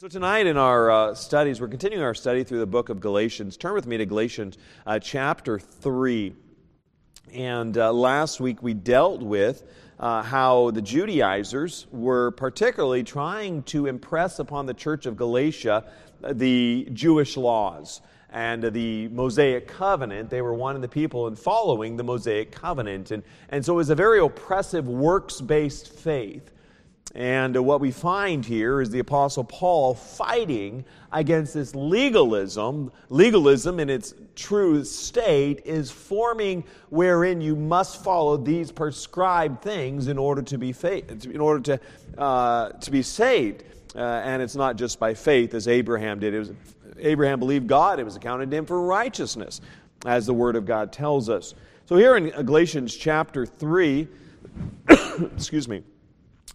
So, tonight in our uh, studies, we're continuing our study through the book of Galatians. Turn with me to Galatians uh, chapter 3. And uh, last week we dealt with uh, how the Judaizers were particularly trying to impress upon the church of Galatia the Jewish laws and the Mosaic covenant. They were wanting the people in following the Mosaic covenant. And, and so it was a very oppressive works based faith. And uh, what we find here is the Apostle Paul fighting against this legalism. Legalism, in its true state, is forming wherein you must follow these prescribed things in order to be faith, in order to uh, to be saved. Uh, and it's not just by faith, as Abraham did. It was Abraham believed God; it was accounted to him for righteousness, as the Word of God tells us. So here in Galatians chapter three, excuse me.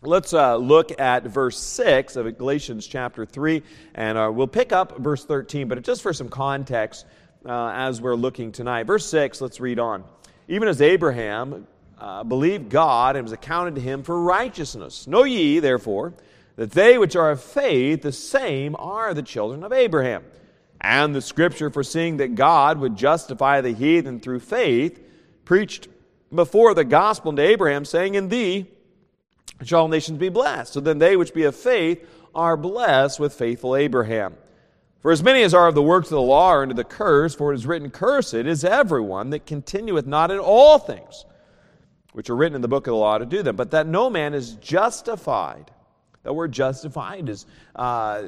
Let's uh, look at verse 6 of Galatians chapter 3, and uh, we'll pick up verse 13, but just for some context uh, as we're looking tonight. Verse 6, let's read on. Even as Abraham uh, believed God and was accounted to him for righteousness. Know ye, therefore, that they which are of faith, the same are the children of Abraham. And the scripture, foreseeing that God would justify the heathen through faith, preached before the gospel unto Abraham, saying, In thee, shall all nations be blessed. So then they which be of faith are blessed with faithful Abraham. For as many as are of the works of the law are under the curse, for it is written, Cursed is everyone that continueth not in all things which are written in the book of the law to do them, but that no man is justified. That word justified is, uh,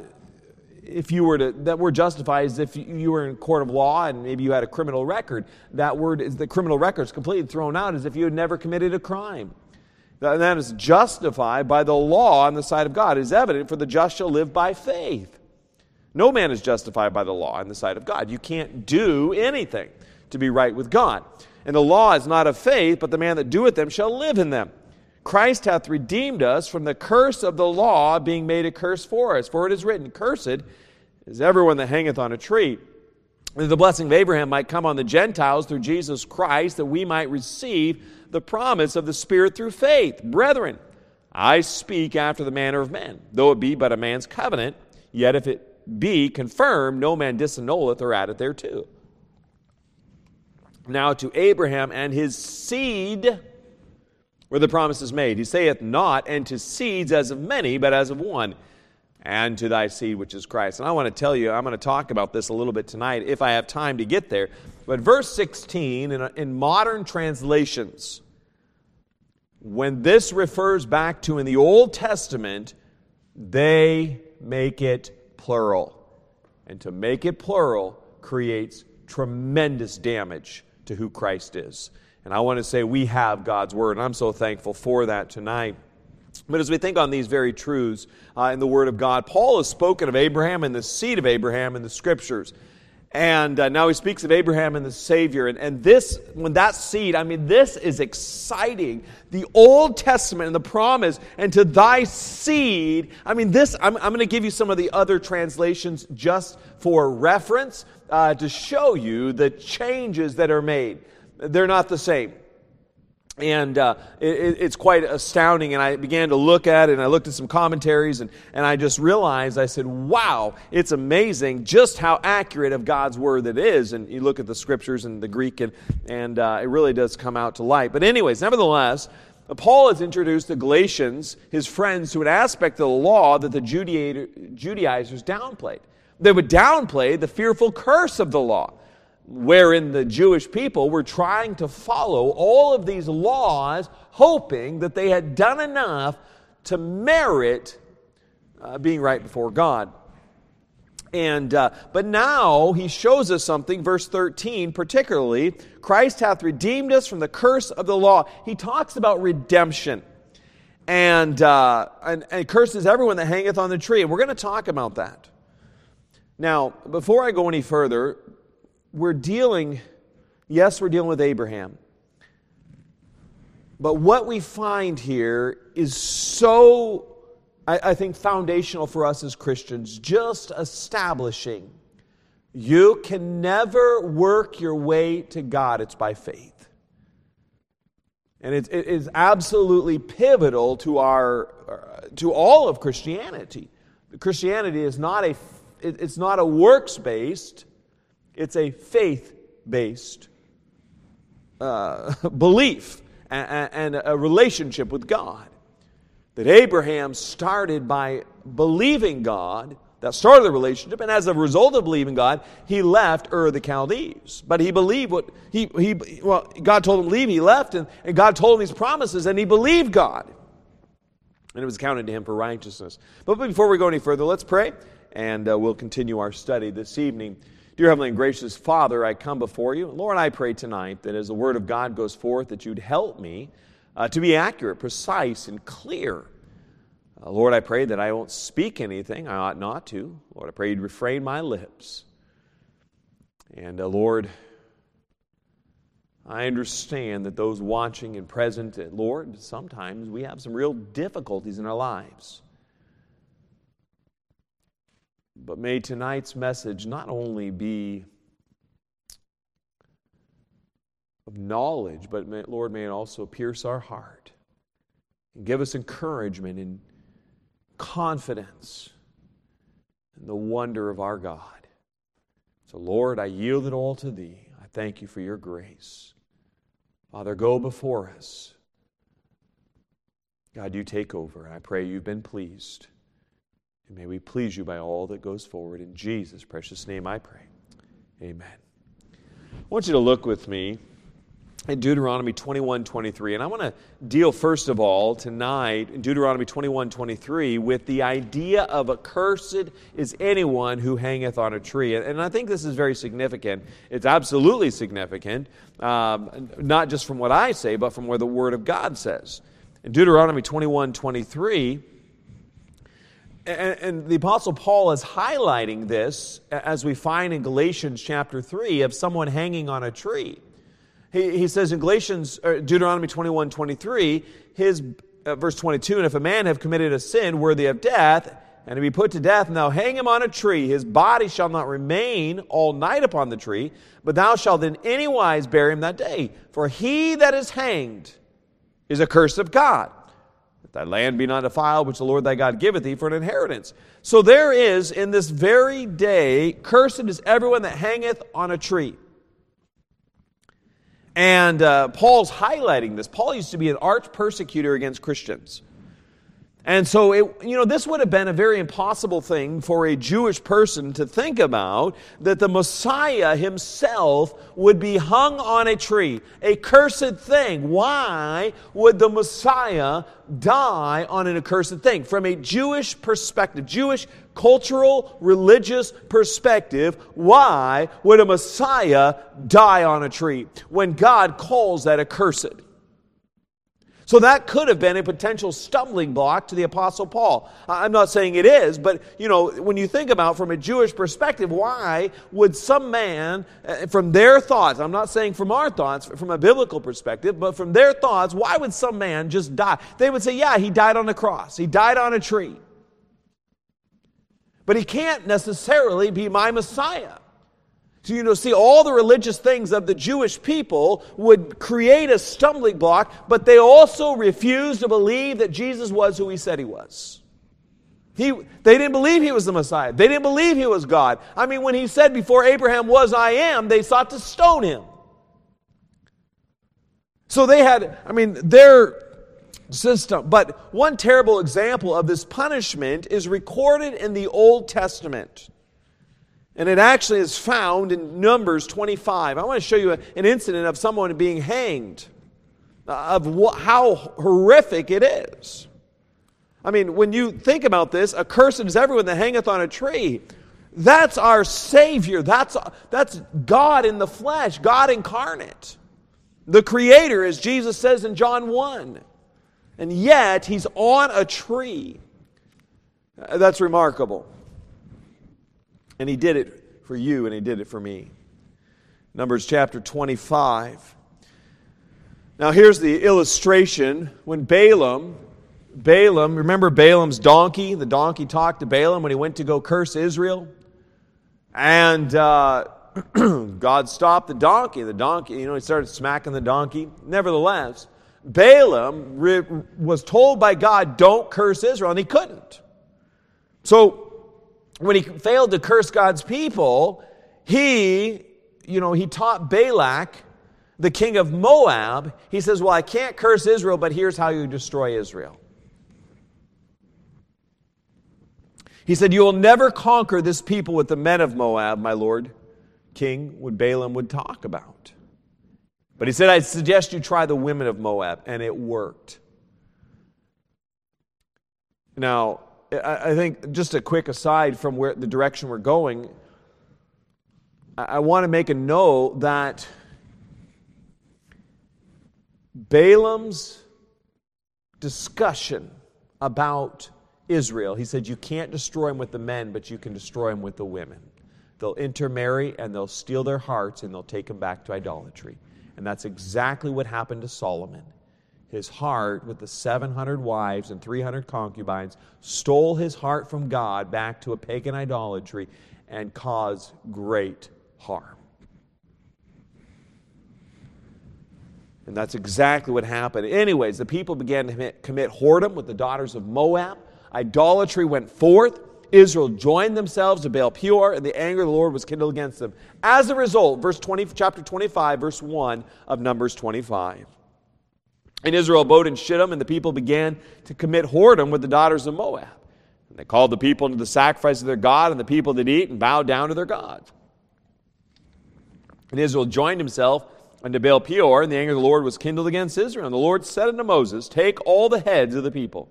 if you were to, that word justified is if you were in court of law and maybe you had a criminal record. That word is the criminal record is completely thrown out as if you had never committed a crime and that is justified by the law on the side of God. It is evident, for the just shall live by faith. No man is justified by the law in the sight of God. You can't do anything to be right with God. And the law is not of faith, but the man that doeth them shall live in them. Christ hath redeemed us from the curse of the law, being made a curse for us. For it is written, Cursed is everyone that hangeth on a tree. That the blessing of Abraham might come on the Gentiles through Jesus Christ, that we might receive the promise of the Spirit through faith. Brethren, I speak after the manner of men. Though it be but a man's covenant, yet if it be confirmed, no man disannulleth or addeth thereto. Now to Abraham and his seed were the promises made. He saith not, and to seeds as of many, but as of one, and to thy seed, which is Christ. And I want to tell you, I'm going to talk about this a little bit tonight if I have time to get there. But verse 16 in, in modern translations, when this refers back to in the Old Testament, they make it plural. And to make it plural creates tremendous damage to who Christ is. And I want to say we have God's Word, and I'm so thankful for that tonight. But as we think on these very truths uh, in the Word of God, Paul has spoken of Abraham and the seed of Abraham in the Scriptures. And uh, now he speaks of Abraham and the Savior. And, and this, when that seed, I mean, this is exciting. The Old Testament and the promise, and to thy seed. I mean, this, I'm, I'm going to give you some of the other translations just for reference uh, to show you the changes that are made. They're not the same and uh, it, it's quite astounding. And I began to look at it, and I looked at some commentaries, and, and I just realized, I said, wow, it's amazing just how accurate of God's word it is. And you look at the scriptures and the Greek, and, and uh, it really does come out to light. But, anyways, nevertheless, Paul has introduced the Galatians, his friends, to an aspect of the law that the Judaizers downplayed. They would downplay the fearful curse of the law wherein the Jewish people were trying to follow all of these laws, hoping that they had done enough to merit uh, being right before God. And, uh, but now he shows us something, verse 13 particularly. Christ hath redeemed us from the curse of the law. He talks about redemption. And, uh, and, and curses everyone that hangeth on the tree. And we're going to talk about that. Now, before I go any further, we're dealing, yes, we're dealing with Abraham. But what we find here is so, I, I, think, foundational for us as Christians, just establishing you can never work your way to God, it's by faith. And it, it is absolutely pivotal to, our, uh, to all of Christianity. Christianity is not a, it's not a works based, it's a faith based uh, belief and, a relationship with God. That Abraham started by believing God that started the relationship, and as a result of believing God, he left Ur of the Chaldees. But he believed what he, he well, God told him to leave, he left, and, and God told him these promises, and he believed God. And it was counted to him for righteousness. But before we go any further, let's pray, and uh, we'll continue our study this evening. Dear Heavenly and gracious Father, I come before you. Lord, I pray tonight that as the Word of God goes forth, that you'd help me uh, to be accurate, precise, and clear uh, Lord, I pray that I won't speak anything I ought not to. Lord, I pray you'd refrain my lips. And uh, Lord, I understand that those watching and present, uh, Lord, sometimes we have some real difficulties in our lives. But may tonight's message not only be of knowledge, but may, Lord, may it also pierce our heart and give us encouragement and confidence in the wonder of our God. So, Lord, I yield it all to Thee. I thank you for your grace. Father, go before us. God, you take over. I pray you've been pleased. And may we please you by all that goes forward. In Jesus' precious name I pray. Amen. I want you to look with me in Deuteronomy 21 23. And I want to deal, first of all, tonight in Deuteronomy 21 23 with the idea of accursed is anyone who hangeth on a tree. And I think this is very significant. It's absolutely significant, um, not just from what I say, but from where the Word of God says. In Deuteronomy 21 23, and, and, the Apostle Paul is highlighting this as we find in Galatians chapter 3 of someone hanging on a tree. He, he says in Galatians, Deuteronomy 21 23, his, uh, verse 22, and if a man have committed a sin worthy of death, and to be put to death, and thou hang him on a tree, his body shall not remain all night upon the tree, but thou shalt in any wise bury him that day. For he that is hanged is a curse of God. Thy land be not defiled, which the Lord thy God giveth thee for an inheritance. So there is in this very day, cursed is everyone that hangeth on a tree. And uh, Paul's highlighting this. Paul used to be an arch persecutor against Christians. And so, it, you know, this would have been a very impossible thing for a Jewish person to think about that the Messiah himself would be hung on a tree, a cursed thing. Why would the Messiah die on an accursed thing? From a Jewish perspective, Jewish cultural, religious perspective, why would a Messiah die on a tree when God calls that accursed? So that could have been a potential stumbling block to the Apostle Paul. I'm not saying it is, but you know, when you think about from a Jewish perspective, why would some man, uh, from their thoughts, I'm not saying from our thoughts, from a biblical perspective, but from their thoughts, why would some man just die? They would say, yeah, he died on the cross, he died on a tree. But he can't necessarily be my Messiah. You know, see, all the religious things of the Jewish people would create a stumbling block, but they also refused to believe that Jesus was who he said he was. He, they didn't believe he was the Messiah. They didn't believe he was God. I mean, when he said, Before Abraham was, I am, they sought to stone him. So they had, I mean, their system. But one terrible example of this punishment is recorded in the Old Testament. And it actually is found in Numbers 25. I want to show you an incident of someone being hanged, uh, of how horrific it is. I mean, when you think about this, accursed is everyone that hangeth on a tree. That's our Savior. That's, that's God in the flesh, God incarnate. The Creator, as Jesus says in John 1. And yet, He's on a tree. That's remarkable. And he did it for you, and he did it for me. Numbers chapter 25. Now, here's the illustration. When Balaam, Balaam, remember Balaam's donkey? The donkey talked to Balaam when he went to go curse Israel. And uh, God stopped the donkey. The donkey, you know, he started smacking the donkey. Nevertheless, Balaam re- was told by God, don't curse Israel, and he couldn't. So when he failed to curse God's people, he, you know, he taught Balak, the king of Moab, he says, Well, I can't curse Israel, but here's how you destroy Israel. He said, You will never conquer this people with the men of Moab, my lord, king, would Balaam would talk about. But he said, I suggest you try the women of Moab, and it worked. Now, I think just a quick aside from where the direction we're going, I want to make a note that Balaam's discussion about Israel, he said, You can't destroy them with the men, but you can destroy them with the women. They'll intermarry and they'll steal their hearts and they'll take them back to idolatry. And that's exactly what happened to Solomon his heart with the 700 wives and 300 concubines, stole his heart from God back to a pagan idolatry, and caused great harm. And that's exactly what happened. Anyways, the people began to commit, whoredom with the daughters of Moab. Idolatry went forth. Israel joined themselves to Baal Peor, and the anger of the Lord was kindled against them. As a result, verse 20, chapter 25, verse 1 of Numbers 25. And Israel abode in Shittim, and the people began to commit whoredom with the daughters of Moab. And they called the people into the sacrifice of their God, and the people did eat and bowed down to their gods. And Israel joined himself unto Baal Peor, and the anger of the Lord was kindled against Israel. And the Lord said unto Moses, Take all the heads of the people,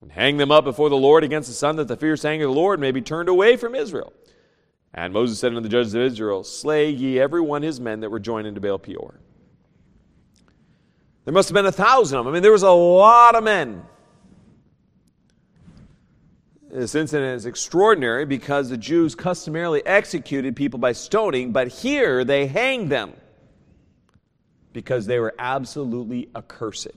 and hang them up before the Lord against the sun, that the fierce anger of the Lord may be turned away from Israel. And Moses said unto the judges of Israel, Slay ye every one his men that were joined unto Baal Peor. There must have been a thousand of them. I mean, there was a lot of men. This incident is extraordinary because the Jews customarily executed people by stoning, but here they hanged them because they were absolutely accursed.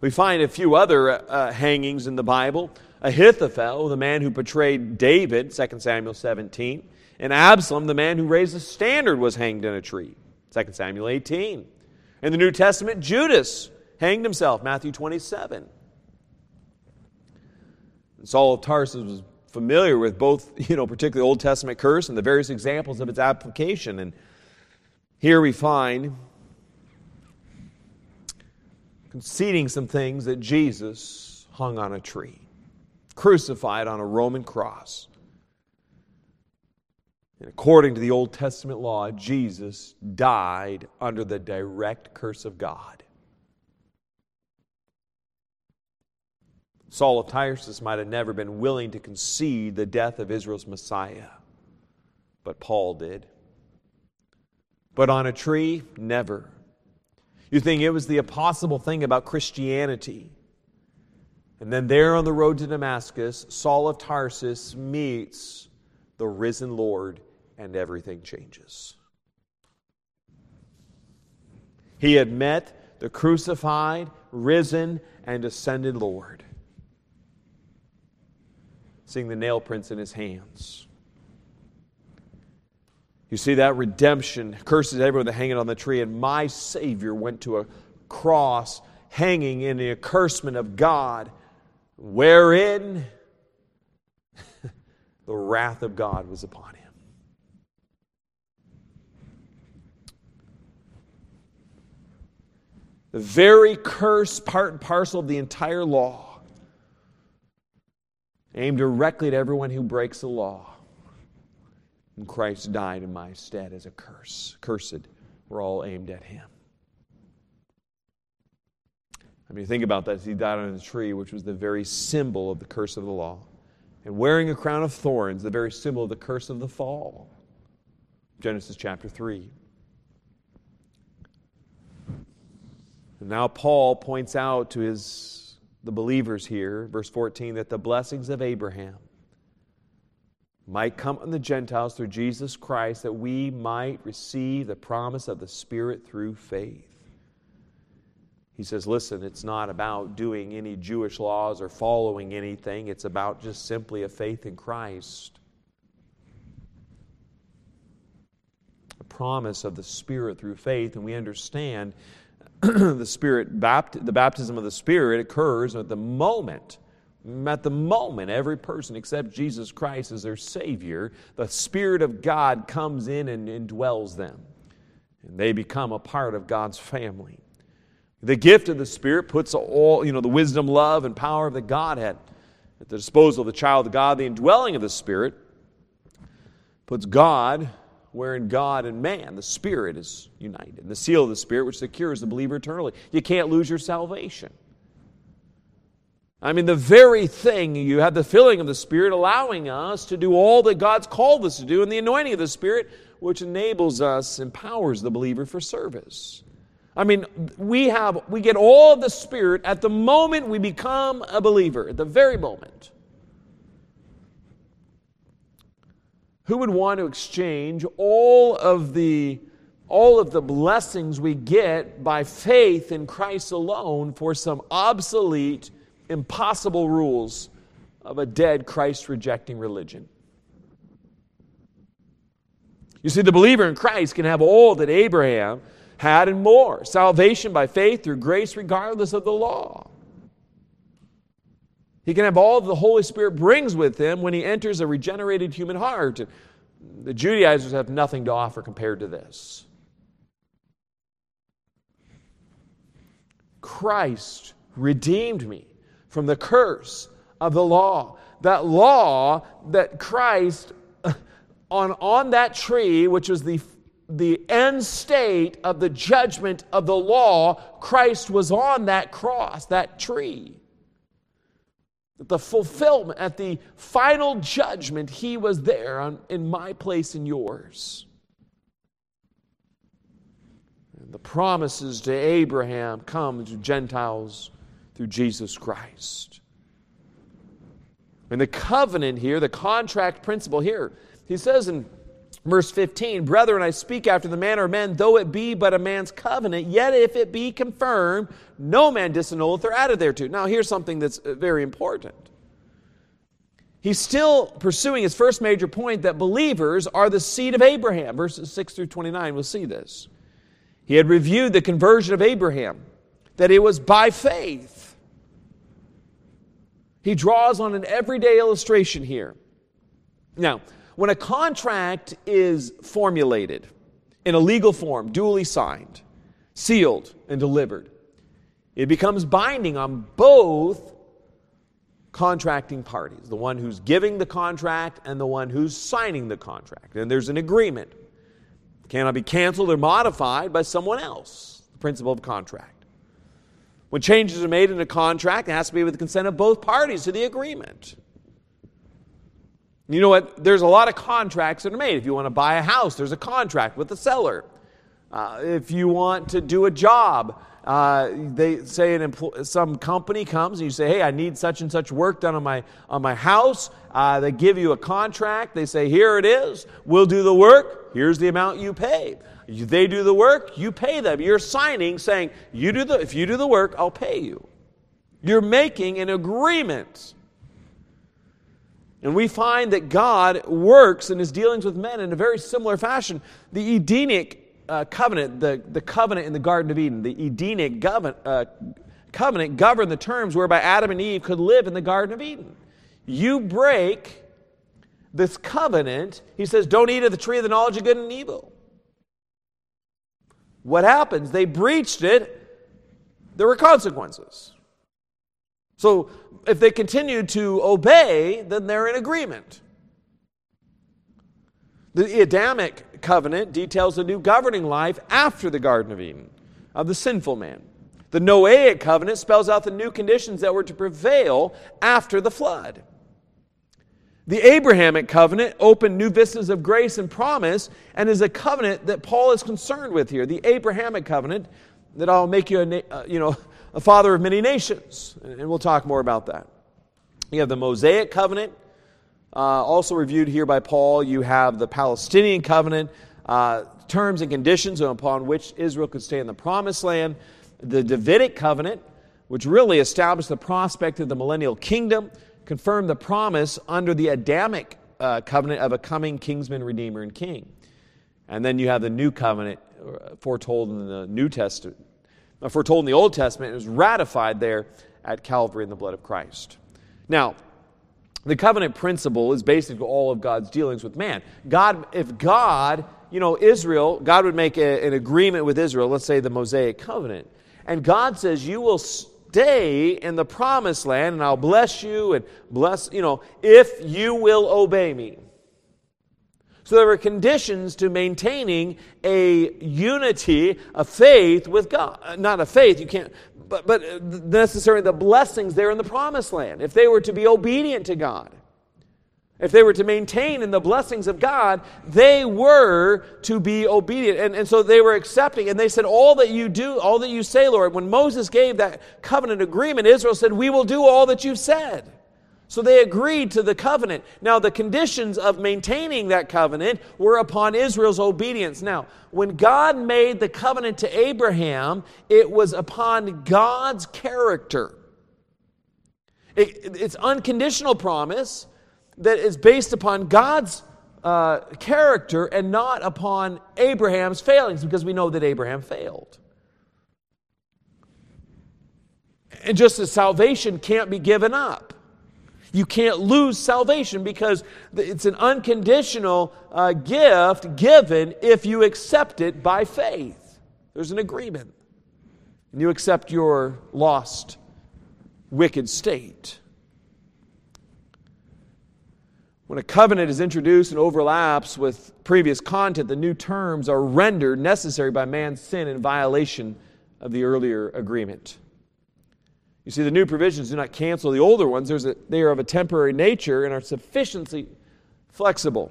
We find a few other uh, hangings in the Bible. Ahithophel, the man who betrayed David, 2 Samuel 17, and Absalom, the man who raised the standard, was hanged in a tree. 2 Samuel 18. In the New Testament, Judas hanged himself, Matthew 27. And Saul of Tarsus was familiar with both, you know, particularly Old Testament curse and the various examples of its application. And here we find conceding some things that Jesus hung on a tree, crucified on a Roman cross. And according to the Old Testament law, Jesus died under the direct curse of God. Saul of Tarsus might have never been willing to concede the death of Israel's Messiah, but Paul did. But on a tree, never. You think it was the impossible thing about Christianity. And then there on the road to Damascus, Saul of Tarsus meets the risen Lord and everything changes. He had met the crucified, risen, and ascended Lord, seeing the nail prints in his hands. You see that redemption curses everyone that hanging on the tree, and my Savior went to a cross hanging in the accursement of God, wherein the wrath of God was upon him. The very curse, part and parcel of the entire law, aimed directly at everyone who breaks the law. And Christ died in my stead as a curse. Cursed, we're all aimed at him. I mean, think about that. He died on a tree, which was the very symbol of the curse of the law. And wearing a crown of thorns, the very symbol of the curse of the fall. Genesis chapter 3. And now Paul points out to his the believers here, verse 14, that the blessings of Abraham might come on the Gentiles through Jesus Christ, that we might receive the promise of the Spirit through faith. He says, listen, it's not about doing any Jewish laws or following anything. It's about just simply a faith in Christ. A promise of the Spirit through faith, and we understand the Spirit, bapt- the baptism of the Spirit occurs at the moment At the moment, every person accepts Jesus Christ as their Savior, the Spirit of God comes in and indwells them. And they become a part of God's family. The gift of the Spirit puts all, you know, the wisdom, love, and power of the Godhead at the disposal of the child of God. The indwelling of the Spirit puts God wherein God and man, the Spirit, is united. The seal of the Spirit, which secures the believer eternally. You can't lose your salvation. I mean, the very thing you have the filling of the Spirit allowing us to do all that God's called us to do, and the anointing of the Spirit, which enables us, empowers the believer for service. I mean, we have we get all of the Spirit at the moment we become a believer, at the very moment. Who would want to exchange all of the all of the blessings we get by faith in Christ alone for some obsolete impossible rules of a dead, Christ rejecting religion. You see, the believer in Christ can have all that Abraham had and more salvation by faith through grace, regardless of the law. He can have all the Holy Spirit brings with him when he enters a regenerated human heart. The Judaizers have nothing to offer compared to this. Christ redeemed me from the curse of the law. That law that Christ, on, on that tree, which was the, the end state of the judgment of the law, Christ was on that cross, that tree. The fulfillment, at the final judgment, he was there on, in my place and yours. And the promises to Abraham come to Gentiles through Jesus Christ. And the covenant here, the contract principle here, he says in verse 15, Brethren, I speak after the manner of men, though it be but a man's covenant, yet if it be confirmed, no man disannulleth or added thereto. Now, here's something that's uh, very important. He's still pursuing his first major point that believers are the seed of Abraham. Verses 6 through 29, we'll see this. He had reviewed the conversion of Abraham, that it was by faith he draws on an everyday illustration here. Now, when a contract is formulated in a legal form, duly signed, sealed, and delivered, it becomes binding on both contracting parties the one who's giving the contract and the one who's signing the contract. And there's an agreement. It cannot be canceled or modified by someone else, the principle of contract. When changes are made in a contract, it has to be with the consent of both parties to the agreement. You know what? There's a lot of contracts that are made. If you want to buy a house, there's a contract with the seller. Uh, if you want to do a job, uh, they say an empl- some company comes and you say, "Hey, I need such and such work done on my on my house." Uh, they give you a contract. They say, "Here it is. We'll do the work. Here's the amount you pay." They do the work, you pay them. You're signing saying, you do the, if you do the work, I'll pay you. You're making an agreement. And we find that God works in his dealings with men in a very similar fashion. The Edenic uh, covenant, the, the covenant in the Garden of Eden, the Edenic govern, uh, covenant governed the terms whereby Adam and Eve could live in the Garden of Eden. You break this covenant, he says, don't eat of the tree of the knowledge of good and evil. What happens? They breached it, there were consequences. So if they continue to obey, then they're in agreement. The Adamic covenant details a new governing life after the Garden of Eden of the sinful man. The Noahic covenant spells out the new conditions that were to prevail after the flood. The Abrahamic covenant opened new vistas of grace and promise and is a covenant that Paul is concerned with here. The Abrahamic covenant that I'll make you a, uh, you know, a father of many nations. And we'll talk more about that. You have the Mosaic covenant, uh, also reviewed here by Paul. You have the Palestinian covenant, uh, terms and conditions upon which Israel could stay in the promised land. The Davidic covenant, which really established the prospect of the millennial kingdom confirmed the promise under the Adamic uh, covenant of a coming kinsman, redeemer, and king. And then you have the new covenant uh, foretold in the New Testament, foretold in the Old Testament, it was ratified there at Calvary in the blood of Christ. Now, the covenant principle is basically all of God's dealings with man. God, if God, you know, Israel, God would make a, an agreement with Israel, let's say the Mosaic covenant, and God says, You will stay in the promised land, and I'll bless you and bless, you know, if you will obey me. So there were conditions to maintaining a unity, a faith with God. Uh, not a faith, you can't, but, but uh, necessarily the blessings there in the promised land. If they were to be obedient to God, if they were to maintain in the blessings of God, they were to be obedient. And, and so they were accepting. And they said, All that you do, all that you say, Lord. When Moses gave that covenant agreement, Israel said, We will do all that you've said. So they agreed to the covenant. Now, the conditions of maintaining that covenant were upon Israel's obedience. Now, when God made the covenant to Abraham, it was upon God's character. It, it's unconditional promise that is based upon God's uh, character and not upon Abraham's failings, because we know that Abraham failed. And just as salvation can't be given up. You can't lose salvation because it's an unconditional uh, gift given if you accept it by faith. There's an agreement. And you accept your lost, wicked state. When a covenant is introduced and overlaps with previous content, the new terms are rendered necessary by man's sin in violation of the earlier agreement. You see, the new provisions do not cancel the older ones. A, they are of a temporary nature and are sufficiently flexible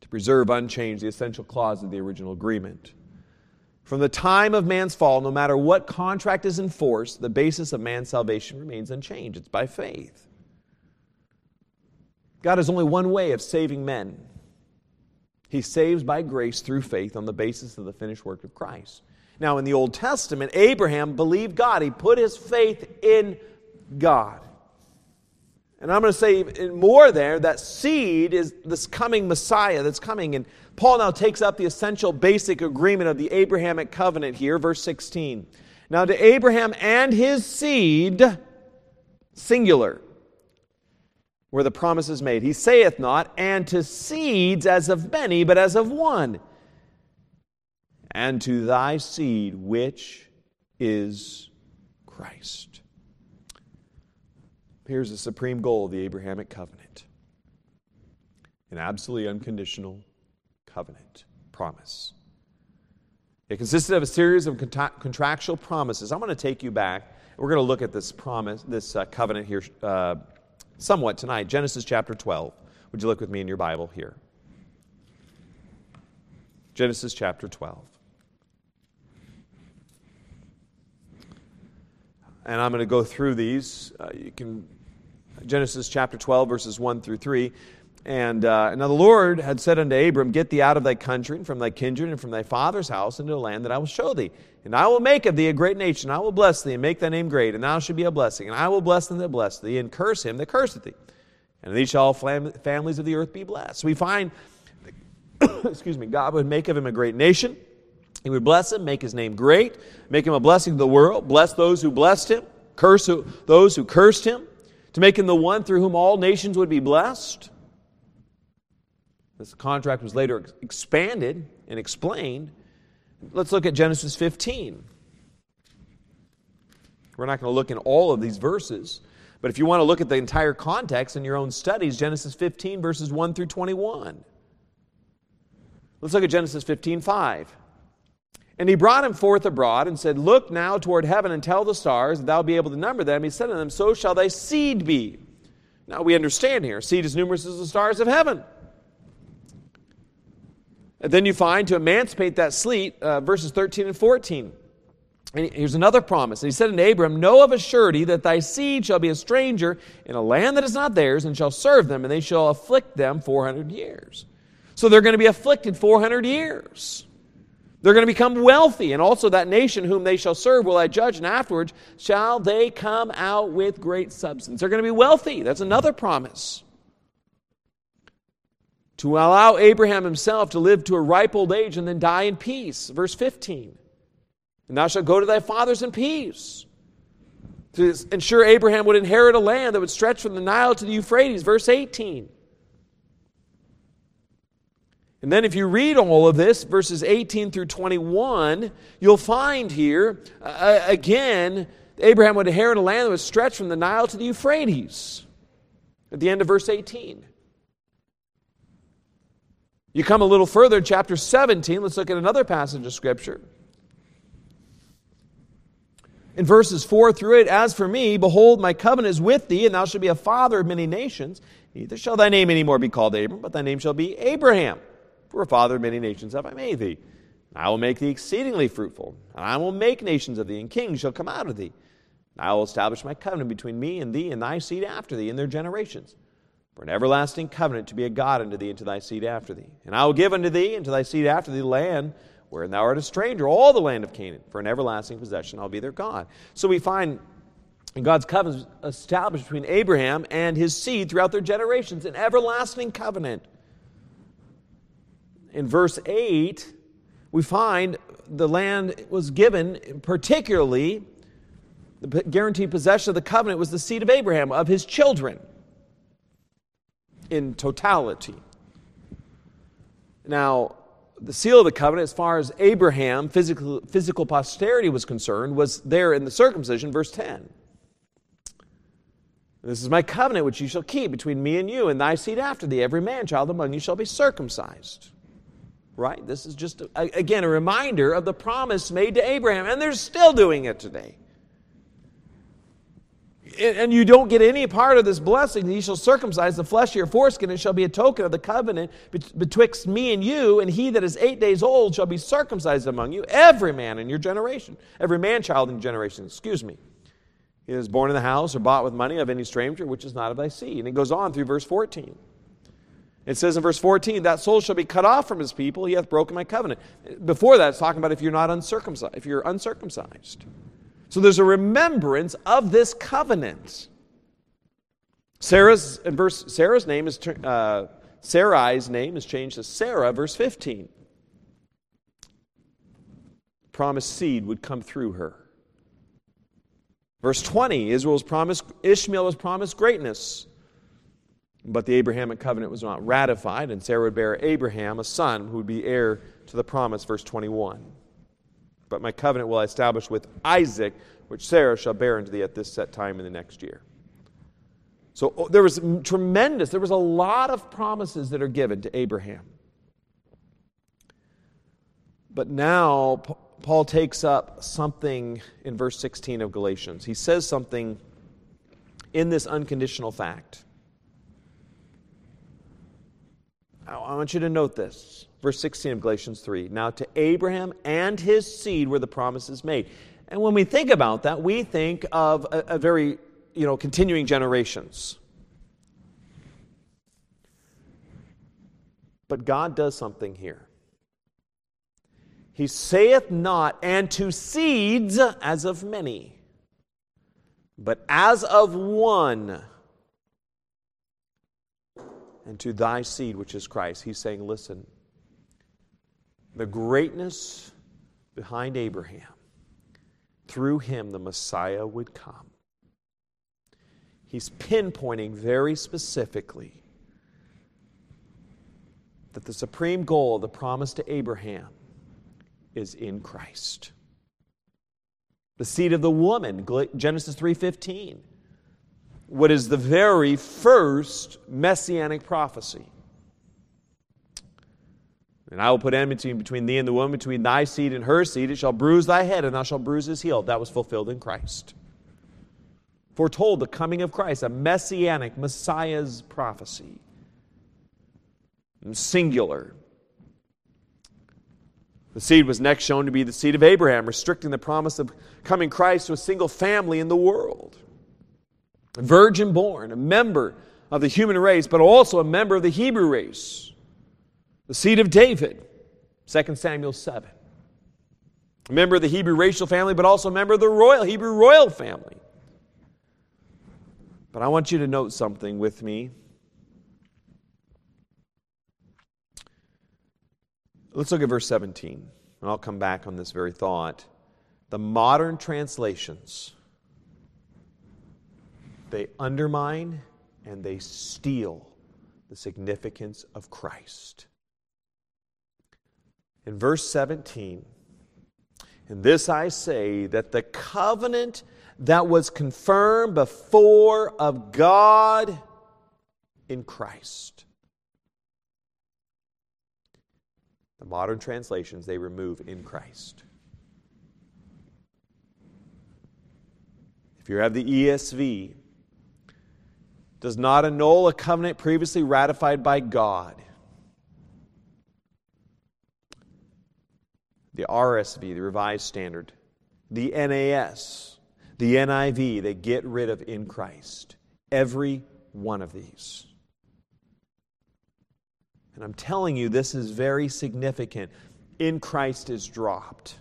to preserve unchanged the essential clause of the original agreement. From the time of man's fall, no matter what contract is enforced, the basis of man's salvation remains unchanged. It's by faith. God has only one way of saving men. He saves by grace through faith on the basis of the finished work of Christ. Now, in the Old Testament, Abraham believed God. He put his faith in God. And I'm going to say more there that seed is this coming Messiah that's coming. And Paul now takes up the essential basic agreement of the Abrahamic covenant here, verse 16. Now, to Abraham and his seed, singular, where the promise is made. He saith not, and to seeds as of many, but as of one and to thy seed, which is Christ. Here's the supreme goal of the Abrahamic covenant an absolutely unconditional covenant promise. It consisted of a series of contractual promises. I'm going to take you back. We're going to look at this promise, this uh, covenant here, uh, somewhat tonight. Genesis chapter 12. Would you look with me in your Bible here? Genesis chapter 12. And I'm going to go through these. Uh, you can, Genesis chapter 12, verses 1 through 3. And uh, now the Lord had said unto Abram, Get thee out of thy country, and from thy kindred, and from thy father's house, into a land that I will show thee. And I will make of thee a great nation. I will bless thee, and make thy name great, and thou shalt be a blessing. And I will bless them that bless thee, and curse him that curseth thee. And these shall all families of the earth be blessed. We find, excuse me, God would make of him a great nation. He would bless him, make his name great, make him a blessing to the world, bless those who blessed him, curse those who cursed him, to make him the one through whom all nations would be blessed. This contract was later expanded and explained. Let's look at Genesis 15. We're not going to look in all of these verses, but if you want to look at the entire context in your own studies, Genesis 15, verses 1 through 21. Let's look at Genesis 15, 5. And he brought him forth abroad and said, Look now toward heaven and tell the stars, that thou be able to number them. He said unto them, So shall thy seed be. Now we understand here, seed is numerous as the stars of heaven. And then you find to emancipate that seed, uh, verses 13 and 14. And here's another promise. And he said unto Abram, Know of a surety that thy seed shall be a stranger in a land that is not theirs, and shall serve them, and they shall afflict them 400 years. So they're going to be afflicted 400 years. They're going to become wealthy, and also that nation whom they shall serve will I judge, and afterwards shall they come out with great substance. They're going to be wealthy. That's another promise. To allow Abraham himself to live to a ripe old age and then die in peace. Verse 15. And thou shalt go to thy fathers in peace. to ensure Abraham would inherit a land that would stretch from the Nile to the Euphrates, verse 18. And then, if you read all of this, verses 18 through 21, you'll find here, uh, again, Abraham would inherit a land that was stretched from the Nile to the Euphrates at the end of verse 18. You come a little further, chapter 17, let's look at another passage of Scripture. In verses 4 through 8, As for me, behold, my covenant is with thee, and thou shalt be a father of many nations. Neither shall thy name any more be called Abram, but thy name shall be Abraham. For a father of many nations have I made thee. I will make thee exceedingly fruitful, and I will make nations of thee, and kings shall come out of thee. And I will establish my covenant between me and thee and thy seed after thee in their generations, for an everlasting covenant to be a God unto thee and to thy seed after thee. And I will give unto thee and to thy seed after thee the land wherein thou art a stranger, all the land of Canaan, for an everlasting possession. I'll be their God. So we find God's covenant established between Abraham and his seed throughout their generations, an everlasting covenant. In verse 8, we find the land was given particularly the guaranteed possession of the covenant was the seed of Abraham, of his children, in totality. Now, the seal of the covenant, as far as Abraham, physical, physical posterity was concerned, was there in the circumcision, verse 10. This is my covenant which you shall keep between me and you and thy seed after thee. Every man child among you shall be circumcised. Right? This is just, a, again, a reminder of the promise made to Abraham, and they're still doing it today and you don't get any part of this blessing, he shall circumcise the flesh of your foreskin. It shall be a token of the covenant betwixt me and you, and he that is eight days old shall be circumcised among you, every man in your generation, every man child in your generation, excuse me. He is born in the house or bought with money of any stranger, which is not of thy seed. And it goes on through verse 14. It says in verse 14, that soul shall be cut off from his people, he hath broken my covenant. Before that, it's talking about if you're not uncircumcised, if you're uncircumcised. So there's a remembrance of this covenant. Sarah's in verse Sarah's name is uh, Sarai's name is changed to Sarah, verse 15. Promised seed would come through her. Verse 20, Israel was promised, Ishmael was promised greatness. But the Abrahamic covenant was not ratified, and Sarah would bear Abraham a son who would be heir to the promise, verse 21. But my covenant will I establish with Isaac, which Sarah shall bear unto thee at this set time in the next year. So oh, there was tremendous, there was a lot of promises that are given to Abraham. But now, Paul takes up something in verse 16 of Galatians. He says something in this unconditional fact. I want you to note this verse 16 of Galatians 3. Now to Abraham and his seed were the promises made. And when we think about that, we think of a, a very, you know, continuing generations. But God does something here. He saith not, and to seeds as of many, but as of one, and to thy seed, which is Christ. He's saying, listen, the greatness behind Abraham, through him the Messiah would come. He's pinpointing very specifically that the supreme goal, the promise to Abraham, is in Christ. The seed of the woman, Genesis 3:15, what is the very first messianic prophecy. And I will put enmity between thee and the woman, between thy seed and her seed. It shall bruise thy head, and thou shalt bruise his heel. That was fulfilled in Christ. Foretold the coming of Christ, a messianic, Messiah's prophecy. Singular. The seed was next shown to be the seed of Abraham, restricting the promise of coming Christ to a single family in the world. Virgin born, a member of the human race, but also a member of the Hebrew race the seed of David, 2 Samuel 7. A member of the Hebrew racial family, but also a member of the royal Hebrew royal family. But I want you to note something with me. Let's look at verse 17, and I'll come back on this very thought. The modern translations they undermine and they steal the significance of Christ. In verse 17, in this I say that the covenant that was confirmed before of God in Christ. The modern translations, they remove in Christ. If you have the ESV, does not annul a covenant previously ratified by God. The RSV, the Revised Standard, the NAS, the NIV, they get rid of in Christ. Every one of these. And I'm telling you, this is very significant. In Christ is dropped.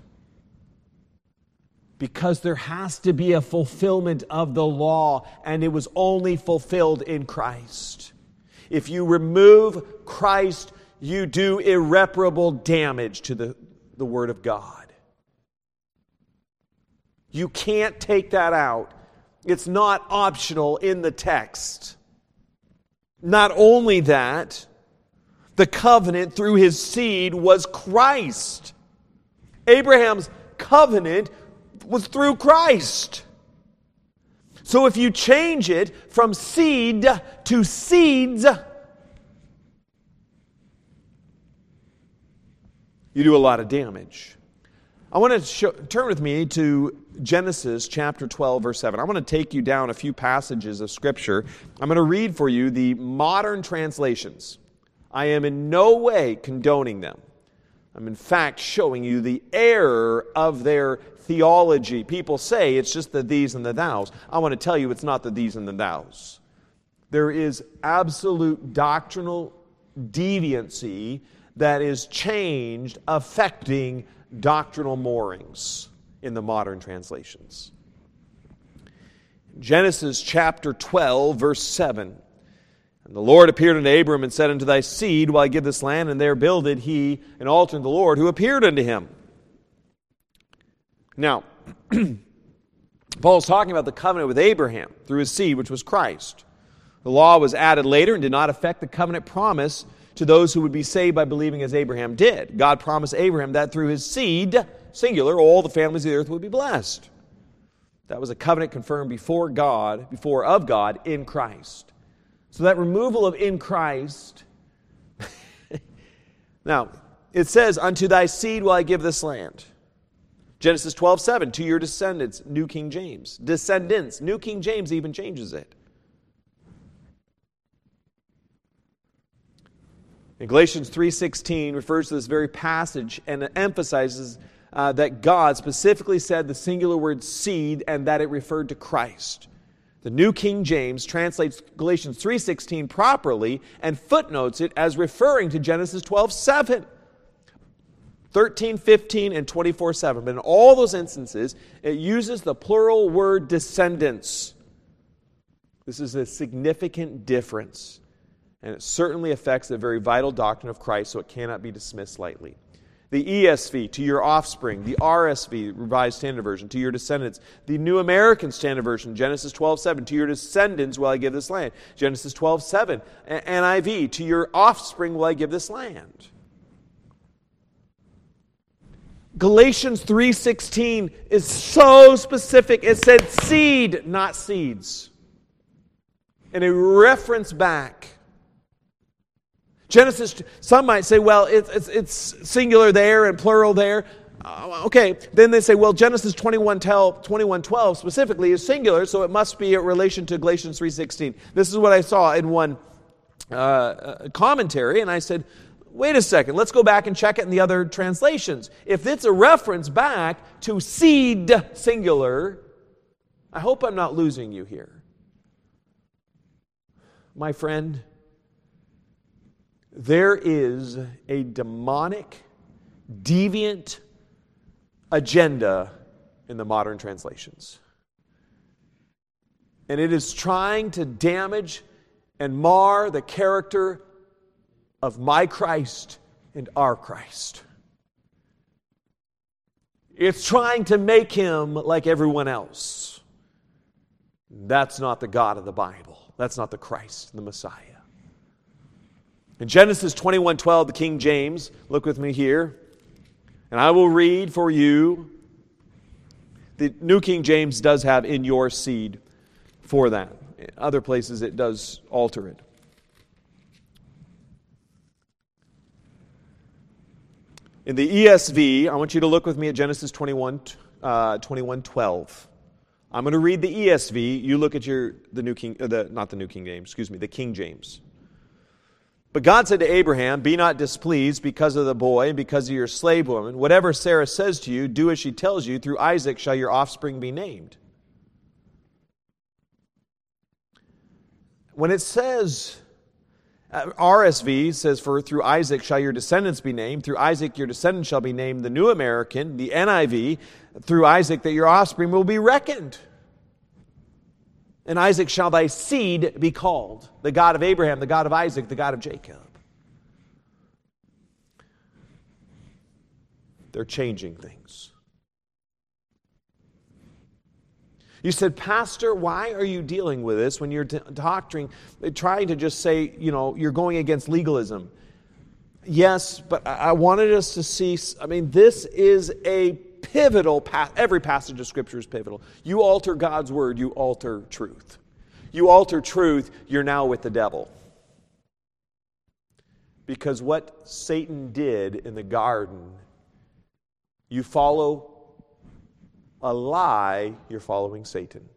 Because there has to be a fulfillment of the law, and it was only fulfilled in Christ. If you remove Christ, you do irreparable damage to the, the Word of God. You can't take that out. It's not optional in the text. Not only that, the covenant through his seed was Christ. Abraham's covenant was through Christ. So if you change it from seed to seeds, you do a lot of damage. I want to show, turn with me to Genesis chapter 12, verse 7. I want to take you down a few passages of Scripture. I'm going to read for you the modern translations. I am in no way condoning them. I'm in fact showing you the error of their theology. People say it's just the these and the thous. I want to tell you it's not the these and the thous. There is absolute doctrinal deviancy that is changed affecting doctrinal moorings in the modern translations. Genesis chapter 12, verse 7. And the Lord appeared unto Abram and said unto thy seed, Will I give this land? And there builded he an altar unto the Lord, who appeared unto him. Now, Paul is talking about the covenant with Abraham through his seed, which was Christ. The law was added later and did not affect the covenant promise to those who would be saved by believing as Abraham did. God promised Abraham that through his seed, singular, all the families of the earth would be blessed. That was a covenant confirmed before God, before of God in Christ. So that removal of in Christ. now, it says, Unto thy seed will I give this land. Genesis 12, 7, to your descendants, New King James. Descendants, New King James even changes it. In Galatians 3:16 refers to this very passage and emphasizes uh, that God specifically said the singular word seed and that it referred to Christ. The New King James translates Galatians 3:16 properly and footnotes it as referring to Genesis 12:7. 13, 15, and 24 7. But in all those instances, it uses the plural word descendants. This is a significant difference, and it certainly affects the very vital doctrine of Christ, so it cannot be dismissed lightly the ESV, to your offspring, the RSV, Revised Standard Version, to your descendants, the New American Standard Version, Genesis 12, 7, to your descendants will I give this land, Genesis 12, 7, NIV, to your offspring will I give this land. Galatians 3:16 is so specific. It said seed, not seeds. And a reference back Genesis, some might say, well, it's, it's, it's singular there and plural there. Uh, okay, then they say, well, Genesis 21, 12 specifically is singular, so it must be in relation to Galatians 3.16. This is what I saw in one uh, uh, commentary, and I said, wait a second, let's go back and check it in the other translations. If it's a reference back to seed singular, I hope I'm not losing you here. My friend, there is a demonic, deviant agenda in the modern translations. And it is trying to damage and mar the character of my Christ and our Christ. It's trying to make him like everyone else. That's not the God of the Bible. That's not the Christ, the Messiah. In Genesis 21:12, the King James, look with me here, and I will read for you. The New King James does have in your seed for that. In other places it does alter it. In the ESV, I want you to look with me at Genesis 21, uh, 21 12. I'm going to read the ESV. You look at your the New King, uh, the, not the New King James, excuse me, the King James. But God said to Abraham, Be not displeased because of the boy and because of your slave woman. Whatever Sarah says to you, do as she tells you. Through Isaac shall your offspring be named. When it says, uh, RSV says, For through Isaac shall your descendants be named. Through Isaac your descendants shall be named. The New American, the NIV, through Isaac that your offspring will be reckoned. And Isaac shall thy seed be called the God of Abraham, the God of Isaac, the God of Jacob. They're changing things. You said, Pastor, why are you dealing with this when you're doctoring, trying to just say, you know, you're going against legalism? Yes, but I wanted us to see, I mean, this is a pivotal, path. every passage of Scripture is pivotal. You alter God's word, you alter truth. You alter truth, you're now with the devil. Because what Satan did in the garden, you follow a lie, you're following Satan.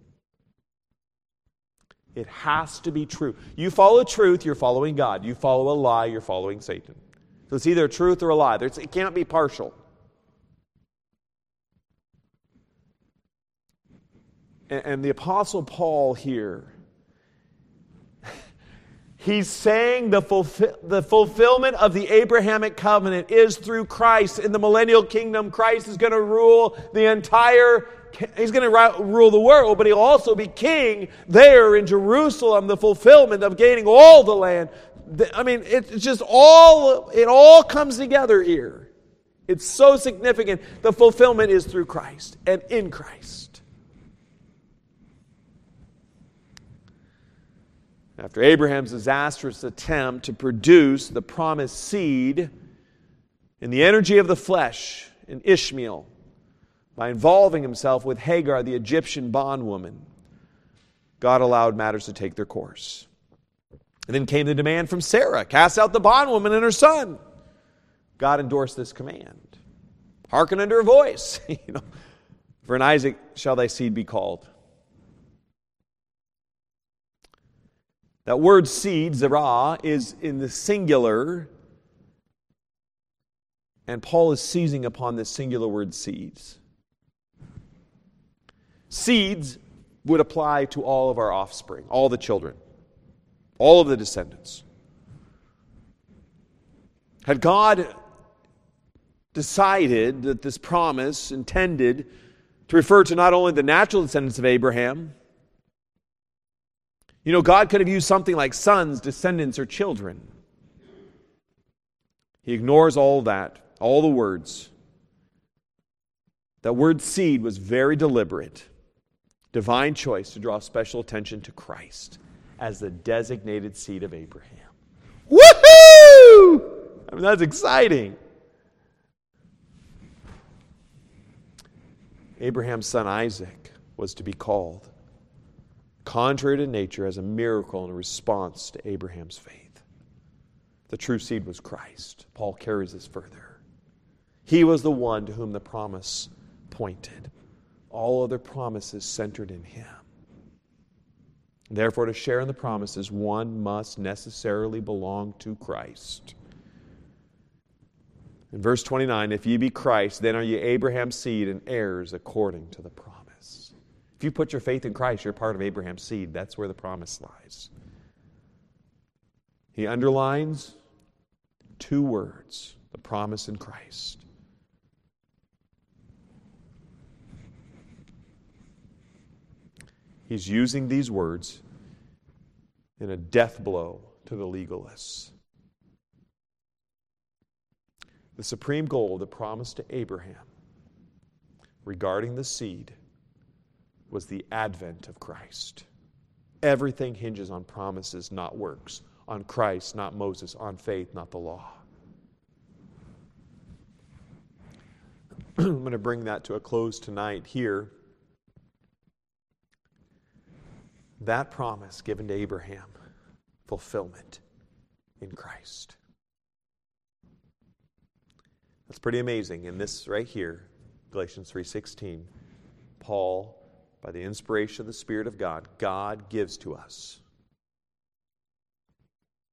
It has to be true. You follow truth, you're following God. You follow a lie, you're following Satan. So it's either truth or a lie. it can't be partial. And the Apostle Paul here, he's saying the, fulfill, the fulfillment of the Abrahamic covenant is through Christ. In the millennial kingdom, Christ is going to rule the entire He's going to rule the world, but he'll also be king there in Jerusalem, the fulfillment of gaining all the land. I mean, it's just all, it all comes together here. It's so significant. The fulfillment is through Christ and in Christ. After Abraham's disastrous attempt to produce the promised seed in the energy of the flesh in Ishmael by involving himself with Hagar, the Egyptian bondwoman, God allowed matters to take their course. And then came the demand from Sarah cast out the bondwoman and her son. God endorsed this command. Hearken unto her voice. you know, For in Isaac shall thy seed be called. That word seed, zerah, is in the singular, and Paul is seizing upon this singular word seeds. Seeds would apply to all of our offspring, all the children, all of the descendants. Had God decided that this promise intended to refer to not only the natural descendants of Abraham, you know, God could have used something like sons, descendants, or children. He ignores all that, all the words. That word seed was very deliberate, divine choice to draw special attention to Christ as the designated seed of Abraham. Woohoo! I mean, that's exciting. Abraham's son Isaac was to be called contrary to nature, as a miracle in response to Abraham's faith. The true seed was Christ. Paul carries this further. He was the one to whom the promise pointed. All other promises centered in him. Therefore, to share in the promises, one must necessarily belong to Christ. In verse 29, if ye be Christ, then are ye Abraham's seed and heirs according to the promise. If you put your faith in Christ, you're part of Abraham's seed. That's where the promise lies. He underlines two words the promise in Christ. He's using these words in a death blow to the legalists. The supreme goal, of the promise to Abraham regarding the seed was the advent of Christ. Everything hinges on promises, not works, on Christ, not Moses, on faith, not the law. I'm going to bring that to a close tonight here. That promise given to Abraham, fulfillment in Christ. That's pretty amazing. In this right here, Galatians 3:16, Paul, by the inspiration of the Spirit of God, God gives to us.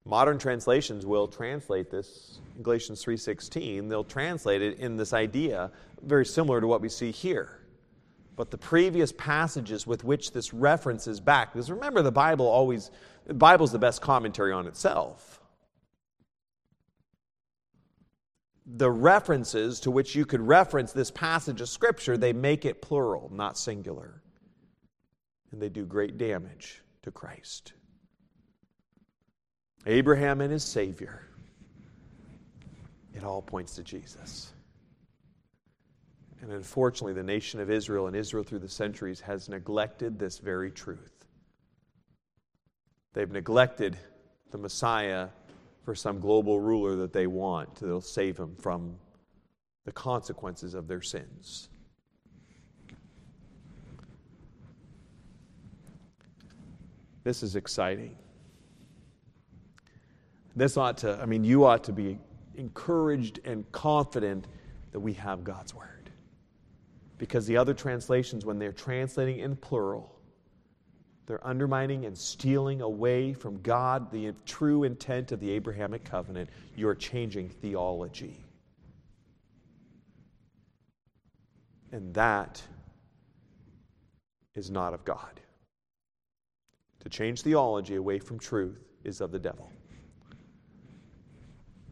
Modern translations will translate this Galatians 3:16. They'll translate it in this idea very similar to what we see here. But the previous passages with which this references back, because remember the Bible always the Bible's the best commentary on itself. The references to which you could reference this passage of Scripture, they make it plural, not singular. And they do great damage to Christ. Abraham and his Savior. It all points to Jesus. And unfortunately, the nation of Israel and Israel through the centuries has neglected this very truth. They've neglected the Messiah for some global ruler that they want that'll save them from the consequences of their sins. This is exciting. This ought to, I mean, you ought to be encouraged and confident that we have God's Word. Because the other translations, when they're translating in plural, they're undermining and stealing away from God the true intent of the Abrahamic covenant. You're changing theology. And that is not of God. To change theology away from truth is of the devil.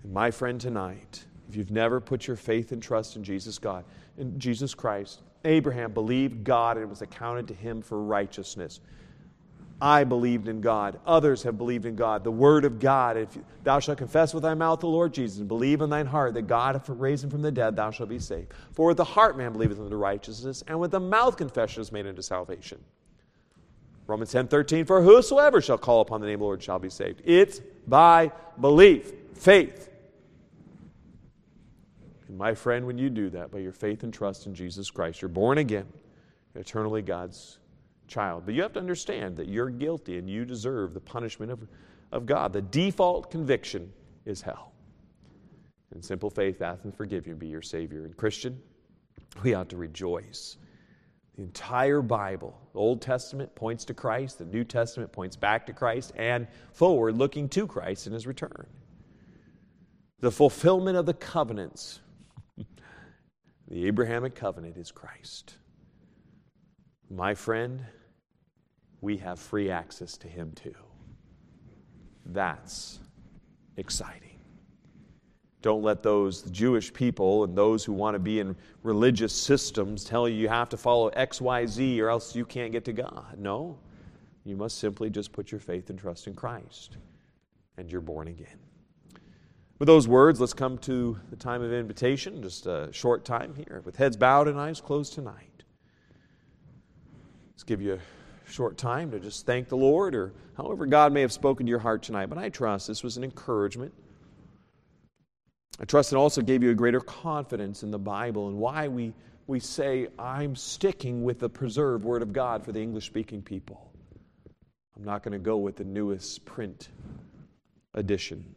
And my friend, tonight, if you've never put your faith and trust in Jesus God, in Jesus Christ, Abraham believed God and it was accounted to him for righteousness. I believed in God. Others have believed in God. The Word of God. If thou shalt confess with thy mouth the Lord Jesus and believe in thine heart that God hath raised him from the dead, thou shalt be saved. For with the heart man believeth unto righteousness, and with the mouth confession is made unto salvation. Romans 10 13, for whosoever shall call upon the name of the Lord shall be saved. It's by belief, faith. And my friend, when you do that by your faith and trust in Jesus Christ, you're born again, eternally God's child. But you have to understand that you're guilty and you deserve the punishment of, of God. The default conviction is hell. And simple faith hath and forgive you and be your Savior. And Christian, we ought to rejoice. The entire Bible, the Old Testament points to Christ, the New Testament points back to Christ, and forward looking to Christ in his return. The fulfillment of the covenants the Abrahamic covenant is Christ. My friend, we have free access to him too. That's exciting. Don't let those Jewish people and those who want to be in religious systems tell you you have to follow X, Y, Z or else you can't get to God. No. You must simply just put your faith and trust in Christ, and you're born again. With those words, let's come to the time of invitation, just a short time here, with heads bowed and eyes closed tonight. Let's give you a short time to just thank the Lord or however God may have spoken to your heart tonight. But I trust this was an encouragement. I trust it also gave you a greater confidence in the Bible and why we, we say, I'm sticking with the preserved Word of God for the English speaking people. I'm not going to go with the newest print edition.